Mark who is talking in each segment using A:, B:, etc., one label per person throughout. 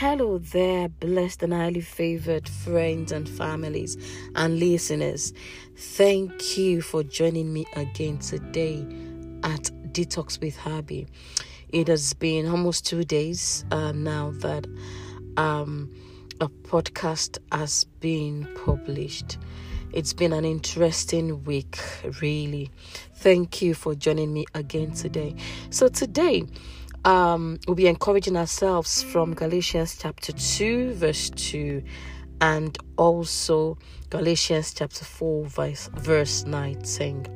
A: Hello there, blessed and highly favored friends and families and listeners. Thank you for joining me again today at Detox with Habi. It has been almost two days uh, now that um, a podcast has been published. It's been an interesting week, really. Thank you for joining me again today. So, today, um, we'll be encouraging ourselves from Galatians chapter 2, verse 2, and also Galatians chapter 4, verse, verse 9, saying,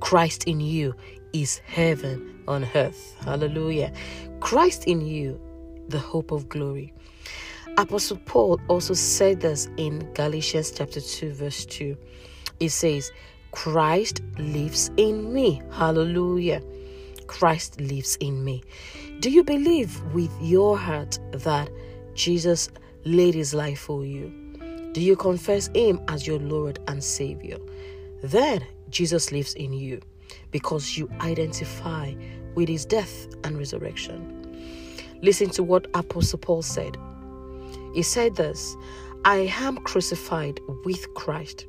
A: Christ in you is heaven on earth. Hallelujah. Christ in you, the hope of glory. Apostle Paul also said this in Galatians chapter 2, verse 2. It says, Christ lives in me. Hallelujah. Christ lives in me. Do you believe with your heart that Jesus laid his life for you? Do you confess him as your Lord and Savior? Then Jesus lives in you because you identify with his death and resurrection. Listen to what Apostle Paul said. He said this I am crucified with Christ,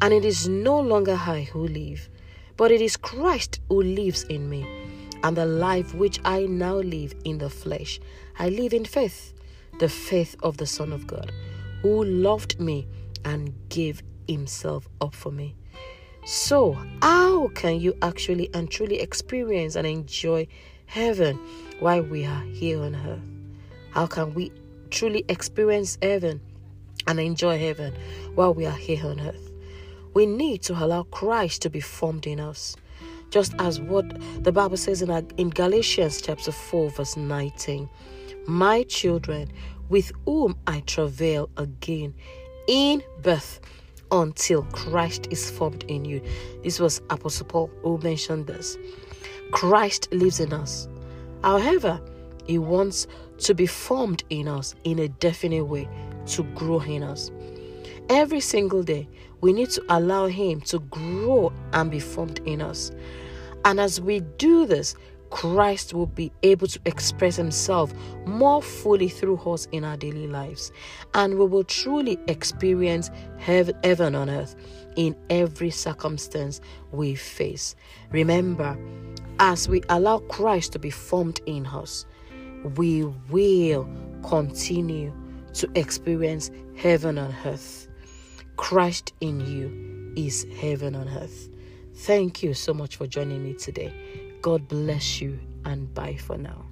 A: and it is no longer I who live, but it is Christ who lives in me. And the life which I now live in the flesh, I live in faith, the faith of the Son of God, who loved me and gave himself up for me. So, how can you actually and truly experience and enjoy heaven while we are here on earth? How can we truly experience heaven and enjoy heaven while we are here on earth? We need to allow Christ to be formed in us just as what the Bible says in, in Galatians chapter 4, verse 19 My children, with whom I travail again in birth until Christ is formed in you. This was Apostle Paul who mentioned this. Christ lives in us. However, he wants to be formed in us in a definite way to grow in us. Every single day, we need to allow Him to grow and be formed in us. And as we do this, Christ will be able to express Himself more fully through us in our daily lives. And we will truly experience heaven on earth in every circumstance we face. Remember, as we allow Christ to be formed in us, we will continue to experience heaven on earth. Christ in you is heaven on earth. Thank you so much for joining me today. God bless you and bye for now.